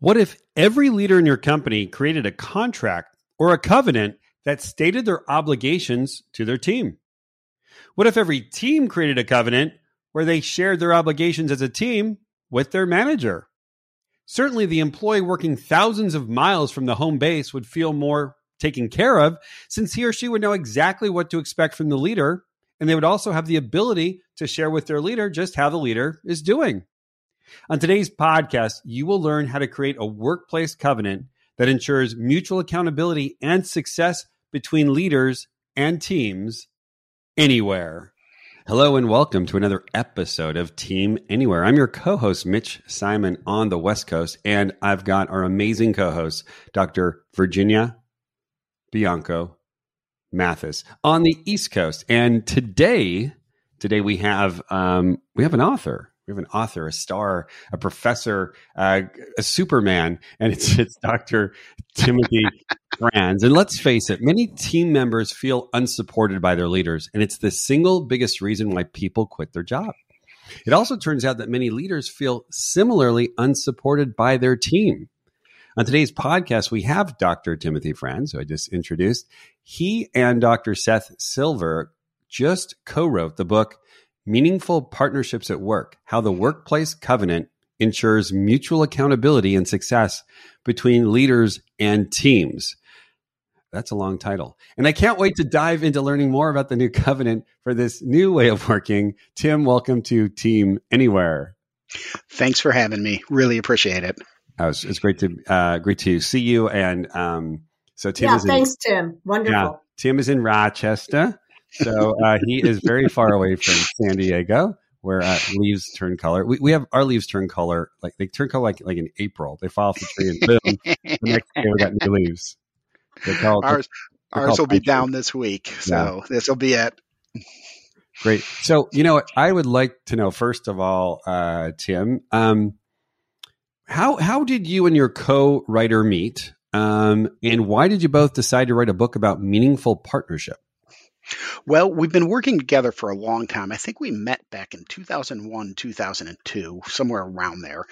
What if every leader in your company created a contract or a covenant that stated their obligations to their team? What if every team created a covenant where they shared their obligations as a team with their manager? Certainly, the employee working thousands of miles from the home base would feel more taken care of since he or she would know exactly what to expect from the leader. And they would also have the ability to share with their leader just how the leader is doing. On today's podcast, you will learn how to create a workplace covenant that ensures mutual accountability and success between leaders and teams anywhere. Hello and welcome to another episode of Team Anywhere. I'm your co host, Mitch Simon, on the West Coast, and I've got our amazing co host, Dr. Virginia Bianco Mathis, on the East Coast. And today, today we have um, we have an author we have an author, a star, a professor, uh, a Superman, and it's it's Dr. Timothy Franz. And let's face it, many team members feel unsupported by their leaders, and it's the single biggest reason why people quit their job. It also turns out that many leaders feel similarly unsupported by their team. On today's podcast, we have Dr. Timothy Franz, who I just introduced. He and Dr. Seth Silver just co wrote the book Meaningful Partnerships at Work How the Workplace Covenant Ensures Mutual Accountability and Success Between Leaders and Teams. That's a long title. And I can't wait to dive into learning more about the new covenant for this new way of working. Tim, welcome to Team Anywhere. Thanks for having me. Really appreciate it. Oh, it's, it's great to uh, great to see you. And um, so Tim yeah, is in, thanks, Tim. Wonderful. Yeah, Tim is in Rochester. So uh, he is very far away from San Diego, where uh, leaves turn color. We, we have our leaves turn color like they turn color like like in April. They fall off the tree and boom, the next day we got new leaves. Call, ours ours will be down this week, so yeah. this will be it. Great. So you know, I would like to know first of all, uh, Tim, um, how how did you and your co-writer meet, um, and why did you both decide to write a book about meaningful partnership? Well, we've been working together for a long time. I think we met back in 2001, 2002, somewhere around there.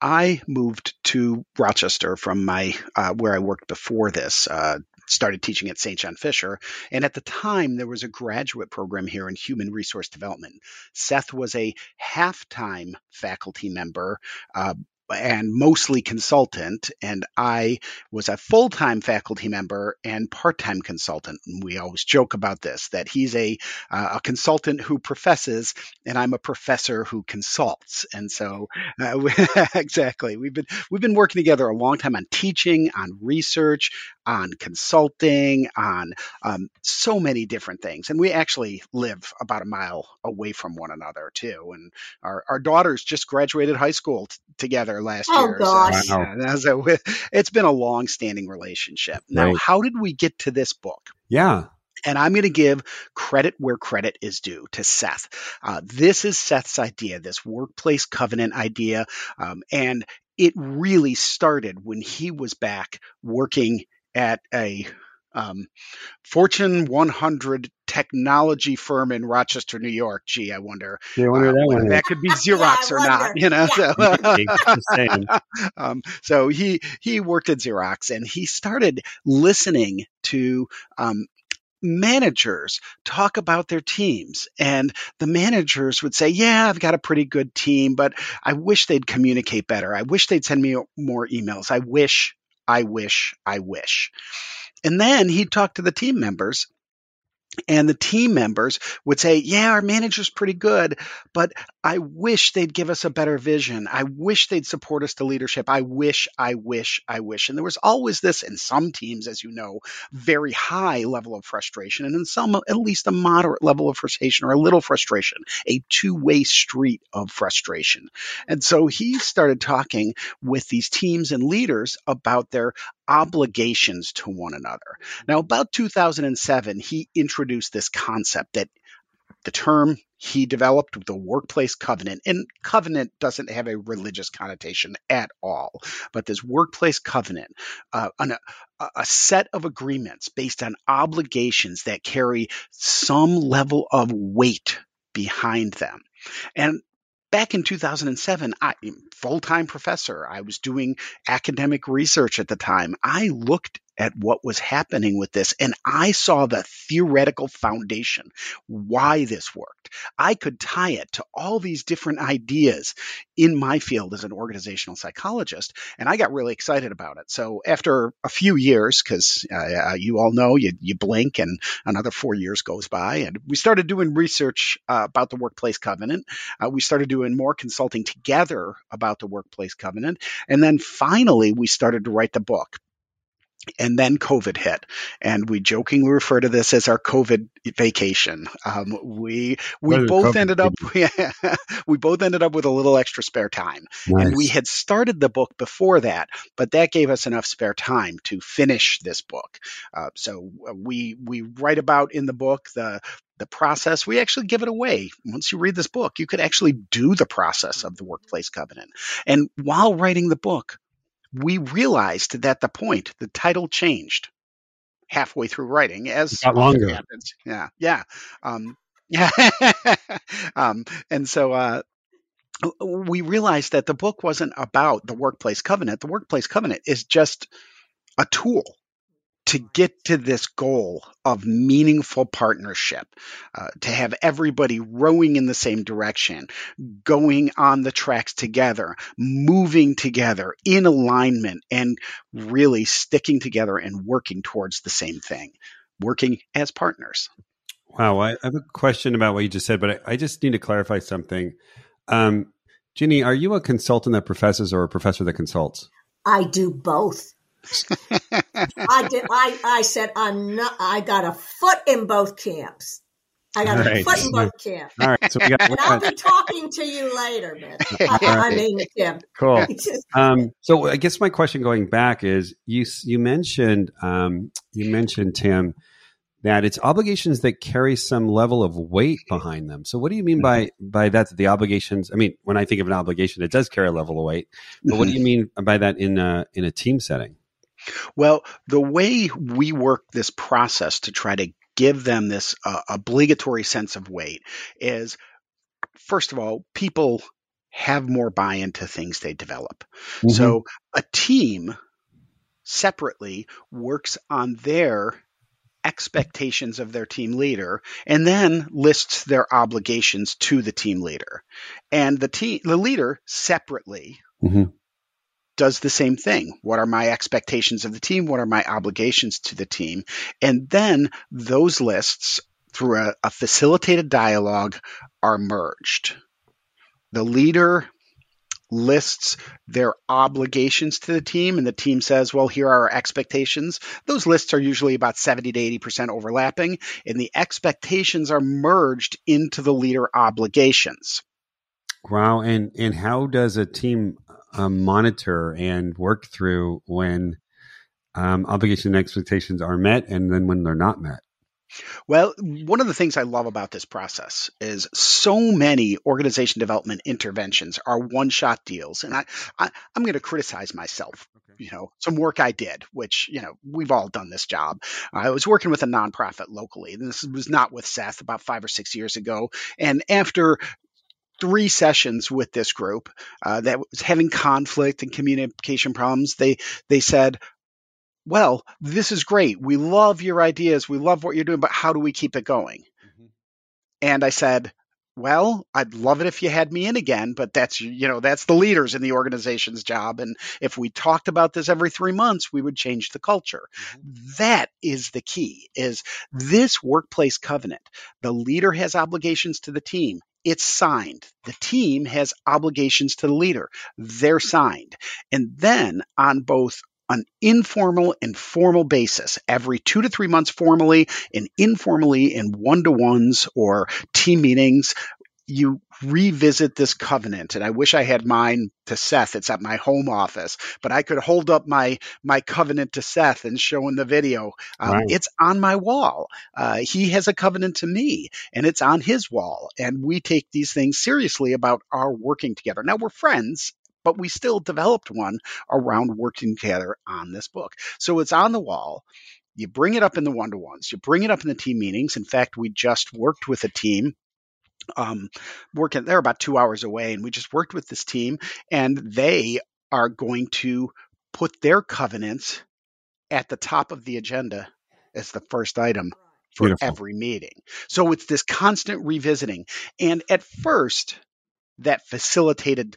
I moved to Rochester from my uh, where I worked before this. Uh, started teaching at St. John Fisher. And at the time, there was a graduate program here in human resource development. Seth was a half time faculty member, uh, and mostly consultant, and I was a full time faculty member and part time consultant. And we always joke about this that he's a uh, a consultant who professes, and I'm a professor who consults. And so, uh, exactly, we've been we've been working together a long time on teaching, on research, on consulting, on um, so many different things. And we actually live about a mile away from one another too. And our our daughters just graduated high school t- together together last oh, year. Gosh. So, yeah, so it's been a long standing relationship. Now, right. how did we get to this book? Yeah. And I'm going to give credit where credit is due to Seth. Uh, this is Seth's idea, this workplace covenant idea. Um, and it really started when he was back working at a um, Fortune 100 technology firm in Rochester, New York. Gee, I wonder, yeah, I wonder uh, that, that, could be Xerox yeah, or not. You know, yeah. so, um, so he he worked at Xerox and he started listening to um, managers talk about their teams and the managers would say yeah i've got a pretty good team but i wish they'd communicate better i wish they'd send me more emails i wish i wish i wish. And then he'd talk to the team members and the team members would say, Yeah, our manager's pretty good, but I wish they'd give us a better vision. I wish they'd support us to leadership. I wish, I wish, I wish. And there was always this in some teams, as you know, very high level of frustration, and in some, at least a moderate level of frustration or a little frustration, a two way street of frustration. And so he started talking with these teams and leaders about their obligations to one another. Now, about 2007, he introduced this concept that the term he developed the workplace covenant and covenant doesn't have a religious connotation at all but this workplace covenant uh, an, a, a set of agreements based on obligations that carry some level of weight behind them and back in 2007, I full-time professor. I was doing academic research at the time. I looked at what was happening with this and I saw the theoretical foundation why this worked. I could tie it to all these different ideas in my field as an organizational psychologist and I got really excited about it. So after a few years cuz uh, you all know you you blink and another 4 years goes by and we started doing research uh, about the workplace covenant. Uh, we started doing more consulting together about the workplace covenant and then finally we started to write the book and then COVID hit, and we jokingly refer to this as our COVID vacation. Um, we we both ended up yeah, we both ended up with a little extra spare time, nice. and we had started the book before that, but that gave us enough spare time to finish this book. Uh, so uh, we we write about in the book the the process we actually give it away once you read this book you could actually do the process of the workplace covenant and while writing the book we realized that the point, the title changed halfway through writing, as got longer. Happens. Yeah, yeah, um, yeah. um, and so uh, we realized that the book wasn't about the workplace covenant. The workplace covenant is just a tool to get to this goal of meaningful partnership, uh, to have everybody rowing in the same direction, going on the tracks together, moving together in alignment, and really sticking together and working towards the same thing, working as partners. Wow. I have a question about what you just said, but I, I just need to clarify something. Um, Ginny, are you a consultant that professes or a professor that consults? I do both. I did. I I said I'm not. I got a foot in both camps. I got right. a foot in both camps. All right, so we got. and I'll be talking to you later, man. I, right. I mean, Tim. Cool. Um, so I guess my question going back is you you mentioned um, you mentioned Tim that it's obligations that carry some level of weight behind them. So what do you mean by by that? The obligations. I mean, when I think of an obligation, it does carry a level of weight. But what do you mean by that in a in a team setting? Well, the way we work this process to try to give them this uh, obligatory sense of weight is first of all, people have more buy into things they develop. Mm-hmm. So a team separately works on their expectations of their team leader and then lists their obligations to the team leader. And the team the leader separately mm-hmm does the same thing. What are my expectations of the team? What are my obligations to the team? And then those lists, through a, a facilitated dialogue, are merged. The leader lists their obligations to the team and the team says, well, here are our expectations. Those lists are usually about 70 to 80% overlapping and the expectations are merged into the leader obligations. Wow. And, and how does a team um, monitor and work through when um, obligations and expectations are met and then when they're not met? Well, one of the things I love about this process is so many organization development interventions are one shot deals. And I, I, am going to criticize myself. Okay. You know, some work I did, which, you know, we've all done this job. I was working with a nonprofit locally. And This was not with Seth about five or six years ago. And after three sessions with this group uh, that was having conflict and communication problems. They they said, "Well, this is great. We love your ideas. We love what you're doing, but how do we keep it going?" Mm-hmm. And I said, well, I'd love it if you had me in again, but that's you know that's the leaders in the organization's job, and if we talked about this every three months, we would change the culture. Mm-hmm. That is the key. Is this workplace covenant? The leader has obligations to the team. It's signed. The team has obligations to the leader. They're signed, and then on both an informal and formal basis every two to three months formally and informally in one to ones or team meetings. You revisit this covenant and I wish I had mine to Seth. It's at my home office, but I could hold up my, my covenant to Seth and show him the video. Um, right. It's on my wall. Uh, he has a covenant to me and it's on his wall. And we take these things seriously about our working together. Now we're friends but we still developed one around working together on this book. So it's on the wall. You bring it up in the one to ones, you bring it up in the team meetings. In fact, we just worked with a team um, working they're about two hours away and we just worked with this team and they are going to put their covenants at the top of the agenda as the first item for Beautiful. every meeting so it's this constant revisiting and at first that facilitated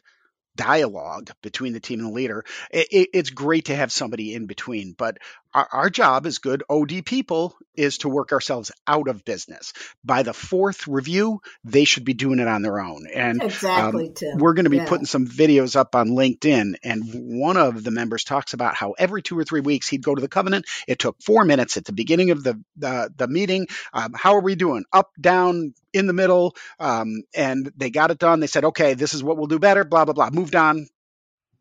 dialogue between the team and the leader. It, it's great to have somebody in between, but our, our, job as good OD people is to work ourselves out of business. By the fourth review, they should be doing it on their own. And exactly, um, we're going to be yeah. putting some videos up on LinkedIn. And one of the members talks about how every two or three weeks he'd go to the covenant. It took four minutes at the beginning of the the, the meeting. Um, how are we doing? Up, down, in the middle. Um, and they got it done. They said, okay, this is what we'll do better. Blah blah blah. Moved on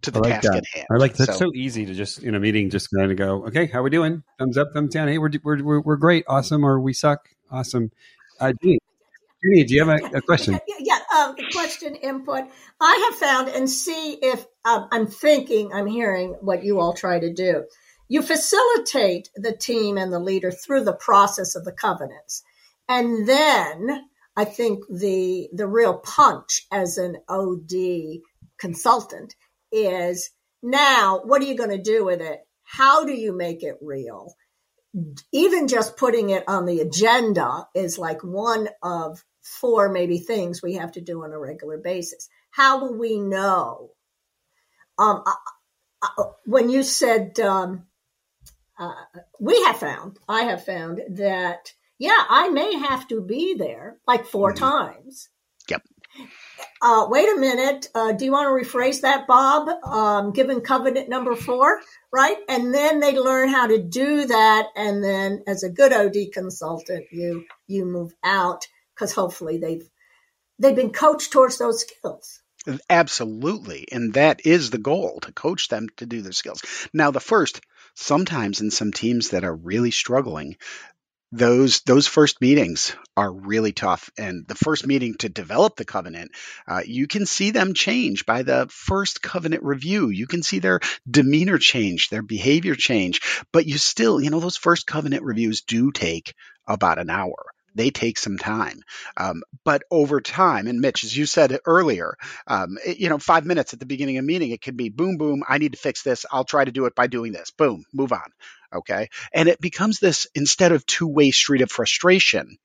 to the like task that. at hand. I like that's so, so, easy to just in a meeting just kind of go, okay, how we doing? Thumbs up, thumbs down. Hey, we're we're we're, great, awesome, or we suck, awesome. Uh, Jeannie, Jeannie, do you have a, a question? Yeah, yeah um, question input. I have found and see if um, I'm thinking, I'm hearing what you all try to do. You facilitate the team and the leader through the process of the covenants, and then I think the the real punch as an OD consultant is now what are you going to do with it? How do you make it real? Even just putting it on the agenda is like one of four maybe things we have to do on a regular basis. How will we know? Um, I, I, when you said um, uh, we have found, I have found that yeah, I may have to be there like 4 mm-hmm. times uh, wait a minute. Uh, do you want to rephrase that, Bob? Um, given covenant number four, right? And then they learn how to do that. And then as a good OD consultant, you, you move out because hopefully they've, they've been coached towards those skills. Absolutely. And that is the goal to coach them to do their skills. Now, the first, sometimes in some teams that are really struggling, those those first meetings are really tough and the first meeting to develop the covenant uh, you can see them change by the first covenant review you can see their demeanor change their behavior change but you still you know those first covenant reviews do take about an hour they take some time. Um, but over time, and Mitch, as you said earlier, um, it, you know, five minutes at the beginning of a meeting, it can be boom, boom, I need to fix this. I'll try to do it by doing this. Boom, move on. Okay. And it becomes this instead of two way street of frustration,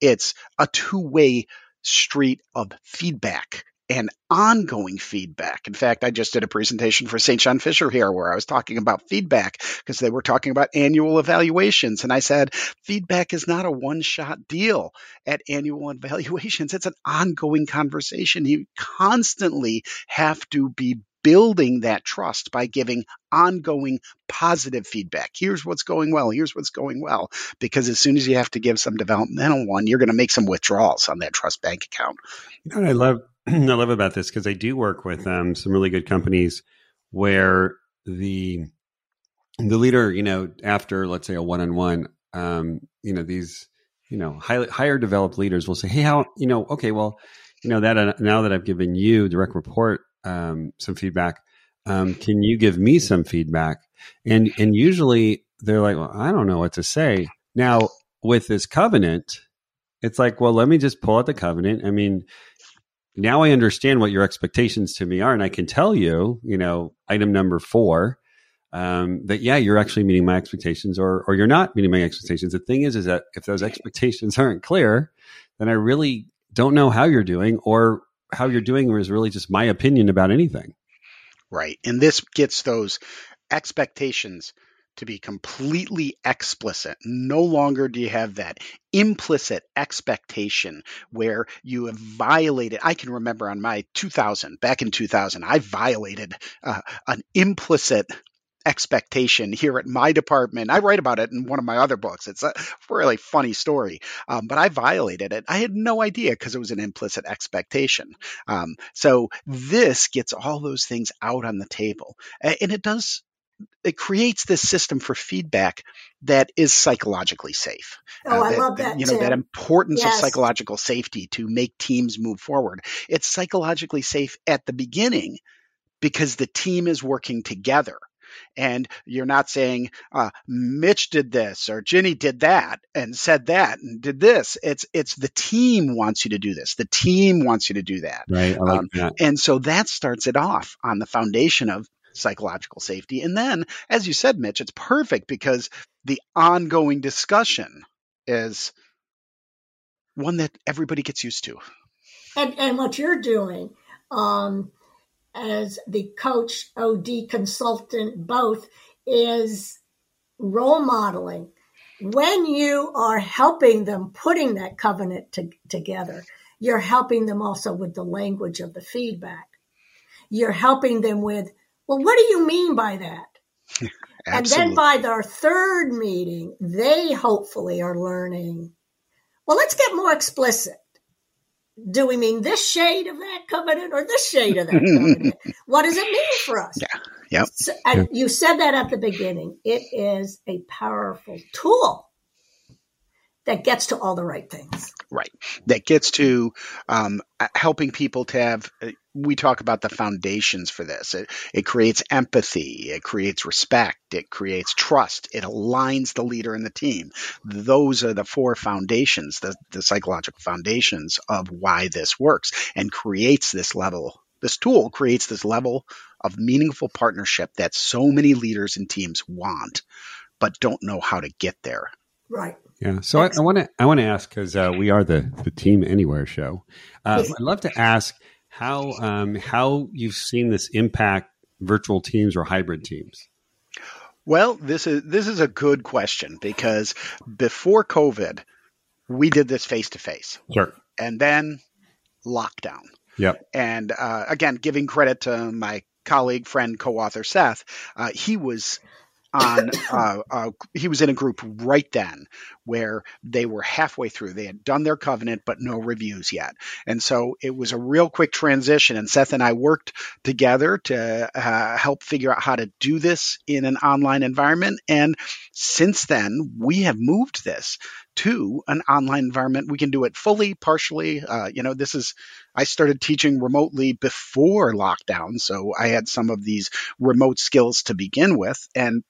it's a two way street of feedback and ongoing feedback. In fact, I just did a presentation for St. John Fisher here where I was talking about feedback because they were talking about annual evaluations. And I said, feedback is not a one shot deal at annual evaluations. It's an ongoing conversation. You constantly have to be building that trust by giving ongoing positive feedback. Here's what's going well. Here's what's going well. Because as soon as you have to give some developmental one, you're going to make some withdrawals on that trust bank account. You know I love I love about this because I do work with um, some really good companies where the the leader, you know, after let's say a one on one, you know, these you know high, higher developed leaders will say, "Hey, how you know? Okay, well, you know that uh, now that I've given you direct report um, some feedback, um, can you give me some feedback?" And and usually they're like, "Well, I don't know what to say." Now with this covenant, it's like, well, let me just pull out the covenant. I mean, now I understand what your expectations to me are, and I can tell you, you know, item number four, um, that yeah, you're actually meeting my expectations, or or you're not meeting my expectations. The thing is, is that if those expectations aren't clear, then I really don't know how you're doing or how you're doing is really just my opinion about anything. Right. And this gets those expectations to be completely explicit. No longer do you have that implicit expectation where you have violated. I can remember on my 2000, back in 2000, I violated uh, an implicit expectation here at my department. I write about it in one of my other books. It's a really funny story, um, but I violated it. I had no idea because it was an implicit expectation. Um, so this gets all those things out on the table, and it does. It creates this system for feedback that is psychologically safe. Oh, uh, I love that. You know too. that importance yes. of psychological safety to make teams move forward. It's psychologically safe at the beginning because the team is working together and you're not saying uh, Mitch did this or Ginny did that and said that and did this. It's it's the team wants you to do this. The team wants you to do that. Right. Like um, that. And so that starts it off on the foundation of psychological safety. And then, as you said, Mitch, it's perfect because the ongoing discussion is one that everybody gets used to. And, and what you're doing, um, as the coach, OD consultant, both is role modeling. When you are helping them putting that covenant to, together, you're helping them also with the language of the feedback. You're helping them with, well, what do you mean by that? and then by their third meeting, they hopefully are learning, well, let's get more explicit do we mean this shade of that covenant or this shade of that covenant? what does it mean for us? Yeah. Yep. So, and you said that at the beginning. It is a powerful tool that gets to all the right things. Right. That gets to um, helping people to have. Uh, we talk about the foundations for this. It, it creates empathy. It creates respect. It creates trust. It aligns the leader and the team. Those are the four foundations, the, the psychological foundations of why this works and creates this level. This tool creates this level of meaningful partnership that so many leaders and teams want, but don't know how to get there. Right. Yeah. So I want to I want to ask because uh, we are the the Team Anywhere show. Uh, I'd love to ask how um, how you've seen this impact virtual teams or hybrid teams. Well, this is this is a good question because before COVID, we did this face to face. Sure. And then lockdown. Yep. And uh, again, giving credit to my colleague, friend, co-author Seth, uh, he was on uh, uh, he was in a group right then where they were halfway through. They had done their covenant but no reviews yet. And so it was a real quick transition and seth and i worked together to uh, help figure out how to do this in an online environment. And since then we have moved this to an online environment. We can do it fully partially. Uh, you know this is i started teaching remotely before lockdown so i had some of these remote skills to begin with. And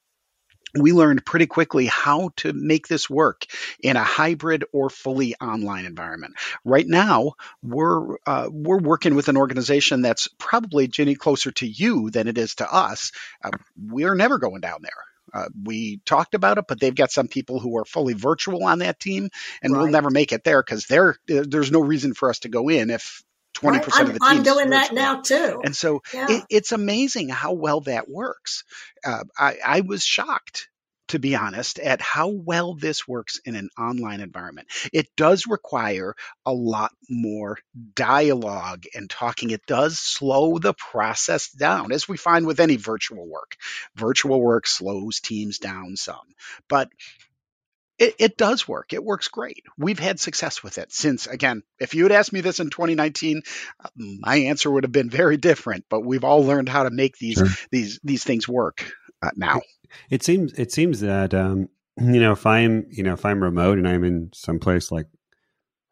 we learned pretty quickly how to make this work in a hybrid or fully online environment. Right now, we're uh, we're working with an organization that's probably Ginny closer to you than it is to us. Uh, we are never going down there. Uh, we talked about it, but they've got some people who are fully virtual on that team, and right. we'll never make it there because there there's no reason for us to go in if twenty percent of the team. I'm doing that now too. And so yeah. it, it's amazing how well that works. Uh, I, I was shocked to be honest, at how well this works in an online environment. It does require a lot more dialogue and talking. It does slow the process down, as we find with any virtual work. Virtual work slows teams down some, but it, it, does work. It works great. We've had success with it since, again, if you had asked me this in 2019, uh, my answer would have been very different. But we've all learned how to make these sure. these these things work uh, now. It seems it seems that um, you know if I'm you know if I'm remote and I'm in some place like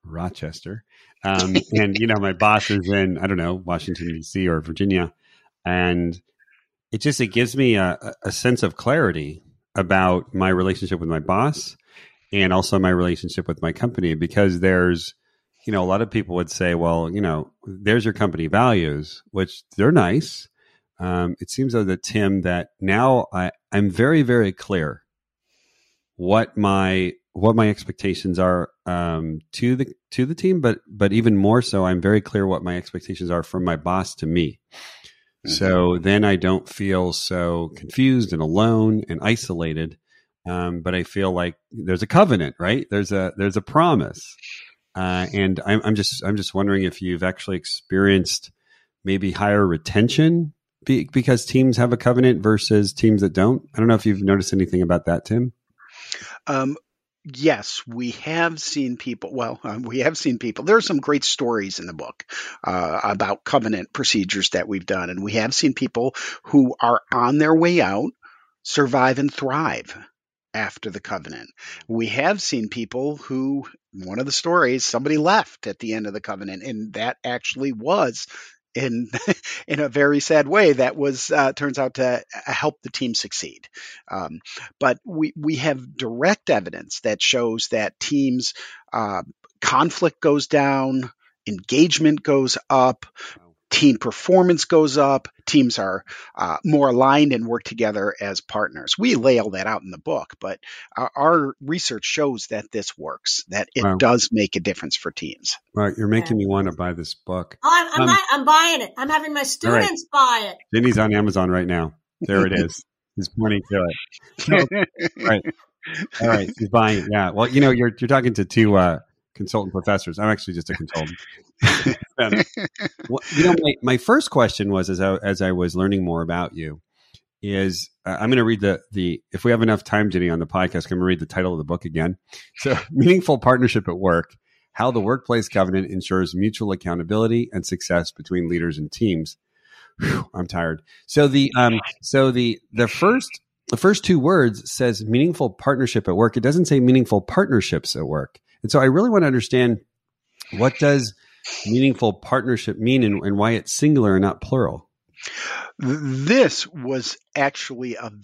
Rochester, um, and you know my boss is in I don't know Washington D.C. or Virginia, and it just it gives me a, a sense of clarity about my relationship with my boss and also my relationship with my company because there's you know a lot of people would say well you know there's your company values which they're nice um, it seems though that tim that now I, i'm very very clear what my what my expectations are um, to the to the team, but but even more so, I'm very clear what my expectations are from my boss to me. Mm-hmm. So then I don't feel so confused and alone and isolated. Um, but I feel like there's a covenant, right? There's a there's a promise, uh, and I'm, I'm just I'm just wondering if you've actually experienced maybe higher retention be, because teams have a covenant versus teams that don't. I don't know if you've noticed anything about that, Tim. Um, yes, we have seen people. Well, uh, we have seen people. There are some great stories in the book uh, about covenant procedures that we've done, and we have seen people who are on their way out survive and thrive after the covenant. We have seen people who, one of the stories, somebody left at the end of the covenant, and that actually was in in a very sad way that was uh, turns out to uh, help the team succeed. Um, but we we have direct evidence that shows that teams uh, conflict goes down, engagement goes up, team performance goes up, teams are uh, more aligned and work together as partners. We lay all that out in the book, but our, our research shows that this works, that it wow. does make a difference for teams. Right, you're making yeah. me want to buy this book. Oh, I'm, I'm, um, I'm, buying it. I'm having my students right. buy it. Jenny's on Amazon right now. There it is. He's pointing to it. right. All right. He's buying it. Yeah. Well, you know, you're you're talking to two uh, consultant professors. I'm actually just a consultant. um, well, you know, my, my first question was as I, as I was learning more about you is uh, I'm going to read the the if we have enough time, Jenny, on the podcast, I'm going to read the title of the book again. So, meaningful partnership at work: How the Workplace Covenant ensures mutual accountability and success between leaders and teams. Whew, I'm tired. So the um so the the first the first two words says meaningful partnership at work. It doesn't say meaningful partnerships at work. And so I really want to understand what does meaningful partnership mean and, and why it's singular and not plural? This was actually a.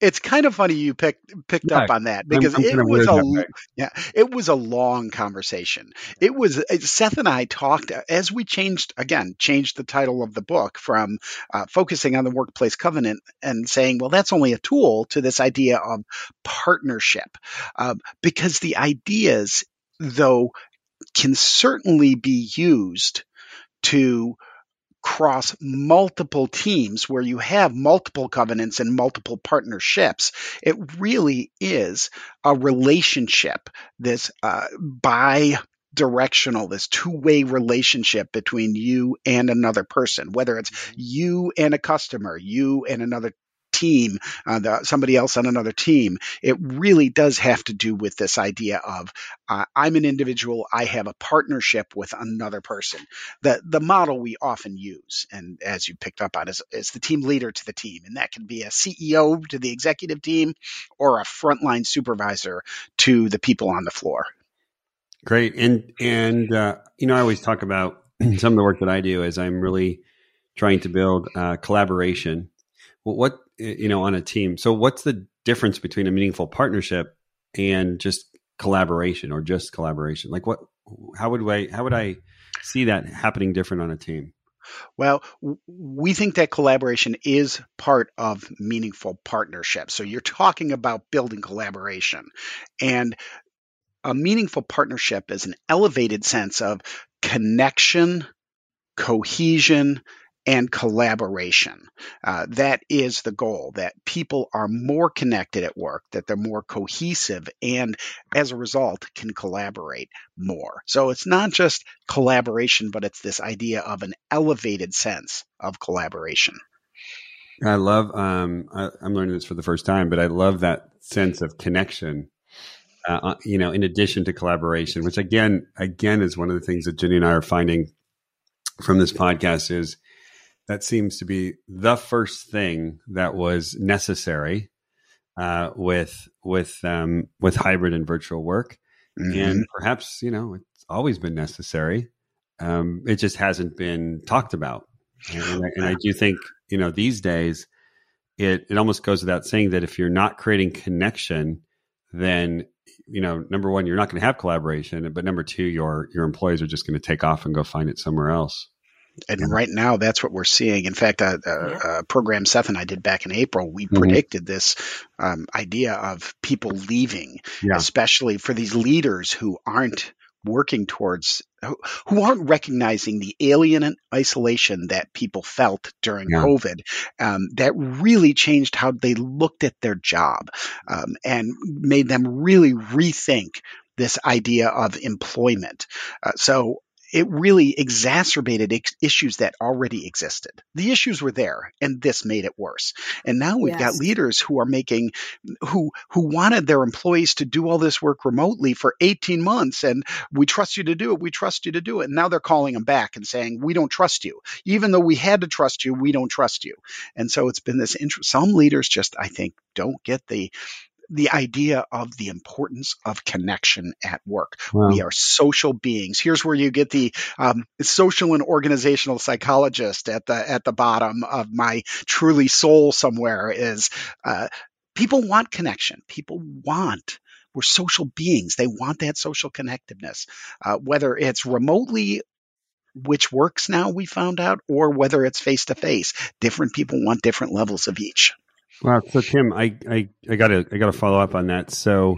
It's kind of funny you picked picked yeah, up on that because I'm, I'm it was a yeah it was a long conversation. It was Seth and I talked as we changed again changed the title of the book from uh, focusing on the workplace covenant and saying well that's only a tool to this idea of partnership uh, because the ideas though can certainly be used to cross multiple teams where you have multiple covenants and multiple partnerships. It really is a relationship, this uh, bi directional, this two way relationship between you and another person, whether it's mm-hmm. you and a customer, you and another team, uh, the, somebody else on another team. It really does have to do with this idea of uh, I'm an individual, I have a partnership with another person. The the model we often use, and as you picked up on, is, is the team leader to the team, and that can be a CEO to the executive team or a frontline supervisor to the people on the floor. Great, and and uh, you know I always talk about some of the work that I do is I'm really trying to build uh, collaboration. What you know on a team. So what's the difference between a meaningful partnership and just collaboration or just collaboration? Like what how would I how would I see that happening different on a team? Well, we think that collaboration is part of meaningful partnership. So you're talking about building collaboration. And a meaningful partnership is an elevated sense of connection, cohesion, and collaboration. Uh, that is the goal that people are more connected at work, that they're more cohesive, and as a result, can collaborate more. So it's not just collaboration, but it's this idea of an elevated sense of collaboration. I love, um, I, am learning this for the first time, but I love that sense of connection. Uh, uh, you know, in addition to collaboration, which again, again is one of the things that Jenny and I are finding from this podcast is that seems to be the first thing that was necessary uh, with with um, with hybrid and virtual work, mm-hmm. and perhaps you know it's always been necessary. Um, it just hasn't been talked about, and, and, I, and I do think you know these days it it almost goes without saying that if you're not creating connection, then you know number one you're not going to have collaboration, but number two your your employees are just going to take off and go find it somewhere else. And yeah. right now that's what we're seeing. In fact, a, a, yeah. a, program Seth and I did back in April, we mm-hmm. predicted this um, idea of people leaving, yeah. especially for these leaders who aren't working towards who aren't recognizing the alien isolation that people felt during yeah. COVID um, that really changed how they looked at their job um, and made them really rethink this idea of employment. Uh, so it really exacerbated ex- issues that already existed. The issues were there, and this made it worse. And now we've yes. got leaders who are making, who who wanted their employees to do all this work remotely for 18 months, and we trust you to do it. We trust you to do it. And now they're calling them back and saying we don't trust you, even though we had to trust you. We don't trust you. And so it's been this interest. Some leaders just, I think, don't get the the idea of the importance of connection at work. Wow. We are social beings. Here's where you get the um, social and organizational psychologist at the at the bottom of my truly soul somewhere is uh, people want connection. People want we're social beings. They want that social connectedness, uh, whether it's remotely which works now we found out or whether it's face to face different people want different levels of each Wow. So Tim, I, I, I gotta I gotta follow up on that. So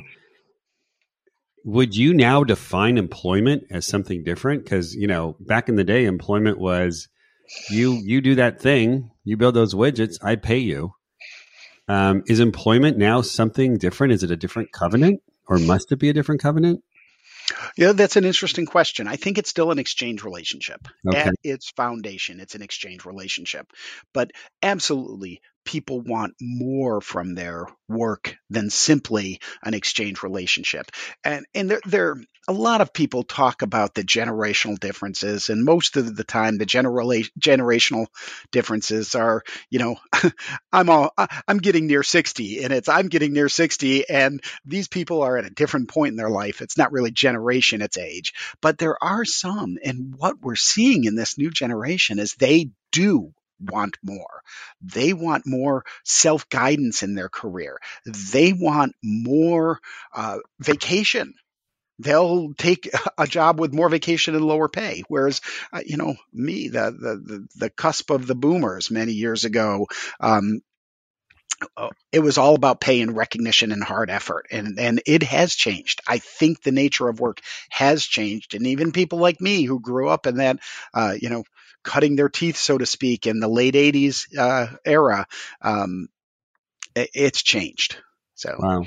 would you now define employment as something different? Because, you know, back in the day, employment was you you do that thing, you build those widgets, I pay you. Um, is employment now something different? Is it a different covenant or must it be a different covenant? Yeah, that's an interesting question. I think it's still an exchange relationship. Okay. At its foundation, it's an exchange relationship. But absolutely, people want more from their work than simply an exchange relationship. And and there, there a lot of people talk about the generational differences, and most of the time, the generala- generational differences are, you know, I'm all I'm getting near sixty, and it's I'm getting near sixty, and these people are at a different point in their life. It's not really generation, it's age, but there are some, and what we're seeing in this new generation is they do want more. They want more self guidance in their career. They want more uh, vacation. They'll take a job with more vacation and lower pay. Whereas, uh, you know, me, the, the, the the cusp of the boomers many years ago, um, uh, it was all about pay and recognition and hard effort and and it has changed i think the nature of work has changed and even people like me who grew up in that uh, you know cutting their teeth, so to speak, in the late '80s uh, era, um, it, it's changed. So, wow,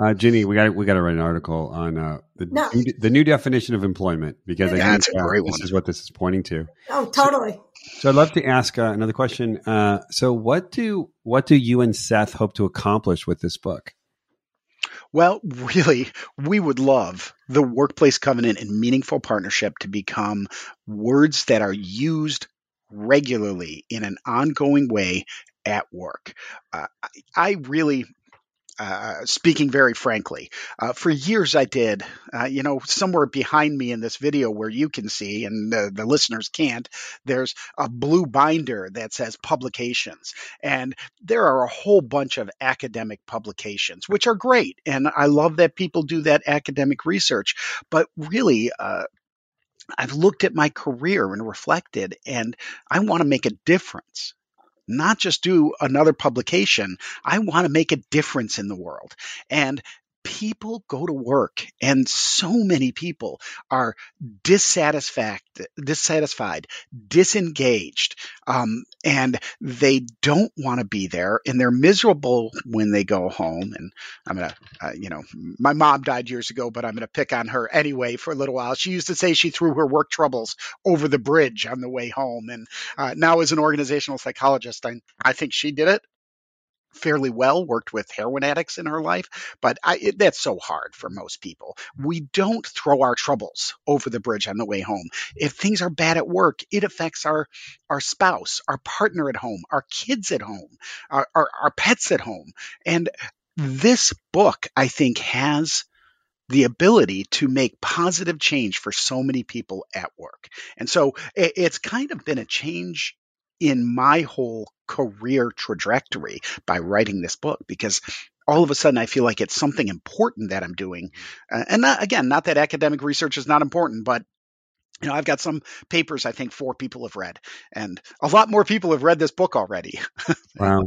uh, Ginny, we got we got to write an article on uh, the no. new, the new definition of employment because I That's think, a great uh, one. this is what this is pointing to. Oh, totally. So, so I'd love to ask uh, another question. Uh, so, what do what do you and Seth hope to accomplish with this book? Well, really, we would love the workplace covenant and meaningful partnership to become words that are used regularly in an ongoing way at work. Uh, I really uh, speaking very frankly. Uh, for years, I did, uh, you know, somewhere behind me in this video where you can see and the, the listeners can't, there's a blue binder that says publications. And there are a whole bunch of academic publications, which are great. And I love that people do that academic research. But really, uh, I've looked at my career and reflected, and I want to make a difference not just do another publication. I want to make a difference in the world. And people go to work and so many people are dissatisfied dissatisfied disengaged um, and they don't want to be there and they're miserable when they go home. And i'm gonna uh, you know my mom died years ago but i'm gonna pick on her anyway for a little while. She used to say she threw her work troubles over the bridge on the way home. And uh, now as an organizational psychologist I, I think she did it fairly well, worked with heroin addicts in her life, but I, it, that's so hard for most people. We don't throw our troubles over the bridge on the way home. If things are bad at work, it affects our our spouse, our partner at home, our kids at home, our, our, our pets at home. And this book, I think, has the ability to make positive change for so many people at work. And so it's kind of been a change in my whole career trajectory by writing this book because all of a sudden I feel like it's something important that I'm doing. Uh, and not, again, not that academic research is not important, but you know, I've got some papers I think four people have read, and a lot more people have read this book already. wow.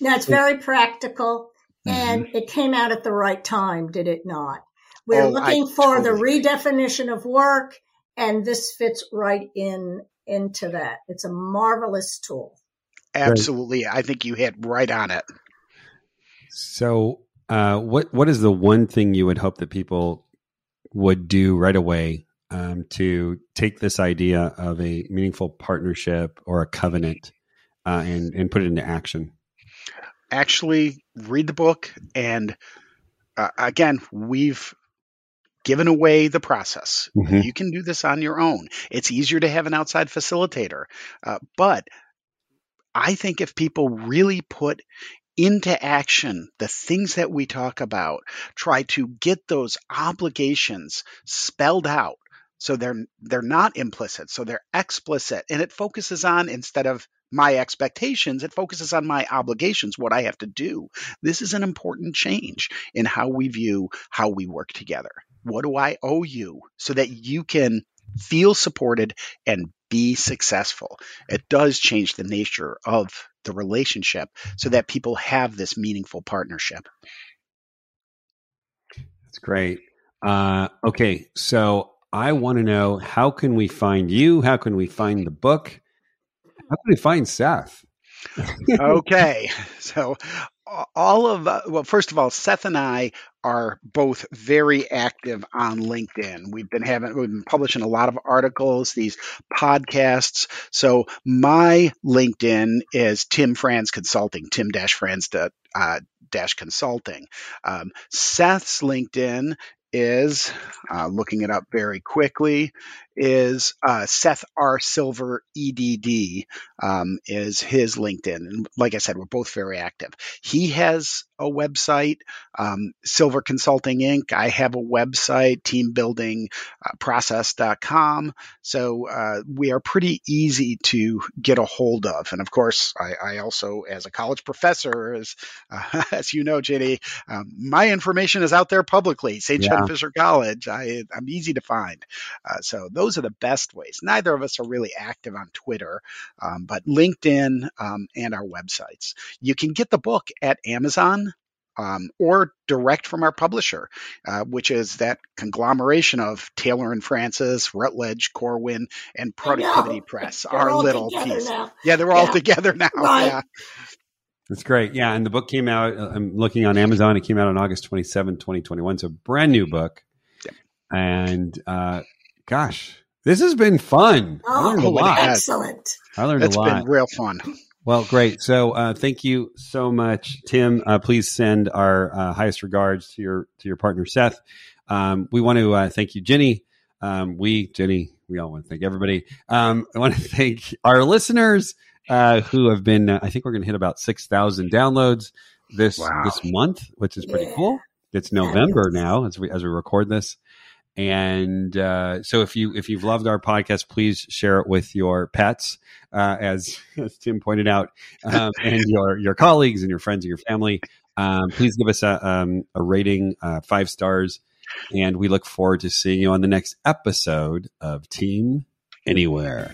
Now it's very practical, and mm-hmm. it came out at the right time, did it not? We're oh, looking I for totally the redefinition of work, and this fits right in into that. It's a marvelous tool. Absolutely, I think you hit right on it. So, uh, what what is the one thing you would hope that people would do right away um, to take this idea of a meaningful partnership or a covenant uh, and and put it into action? Actually, read the book, and uh, again, we've given away the process. Mm-hmm. You can do this on your own. It's easier to have an outside facilitator, uh, but I think if people really put into action the things that we talk about, try to get those obligations spelled out so they're they're not implicit, so they're explicit and it focuses on instead of my expectations, it focuses on my obligations, what I have to do. This is an important change in how we view how we work together. What do I owe you so that you can feel supported and be successful? It does change the nature of the relationship so that people have this meaningful partnership. That's great. Uh, okay, so I want to know how can we find you? How can we find the book? How can we find Seth? okay, so all of uh, well first of all seth and i are both very active on linkedin we've been having we've been publishing a lot of articles these podcasts so my linkedin is tim franz consulting Tim Franz. Uh, dash consulting. um, seth's linkedin is uh, looking it up very quickly is uh, Seth R. Silver EDD um, is his LinkedIn, and like I said, we're both very active. He has a website, um, Silver Consulting Inc. I have a website, teambuildingprocess.com. So uh, we are pretty easy to get a hold of. And of course, I, I also, as a college professor, as, uh, as you know, Jenny, um, my information is out there publicly. St. Yeah. John Fisher College. I, am easy to find. Uh, so those are the best ways. Neither of us are really active on Twitter, um, but LinkedIn um, and our websites. You can get the book at Amazon um, or direct from our publisher, uh, which is that conglomeration of Taylor and Francis, Routledge, Corwin, and Productivity Press. our little piece. Now. Yeah, they're yeah. all together now. Right. Yeah. That's great. Yeah. And the book came out, uh, I'm looking on Amazon. It came out on August 27, 2021. So brand new book. And uh, gosh, this has been fun. Oh, I learned a lot. Excellent. I learned it's a lot. It's been real fun. Well, great. So, uh, thank you so much, Tim. Uh, please send our uh, highest regards to your to your partner, Seth. Um, we want to uh, thank you, Jenny. Um, we, Jenny, we all want to thank everybody. Um, I want to thank our listeners uh, who have been. Uh, I think we're going to hit about six thousand downloads this wow. this month, which is pretty yeah. cool. It's November now as we as we record this. And uh, so, if you if you've loved our podcast, please share it with your pets, uh, as as Tim pointed out, um, and your your colleagues and your friends and your family. Um, please give us a um, a rating, uh, five stars, and we look forward to seeing you on the next episode of Team Anywhere.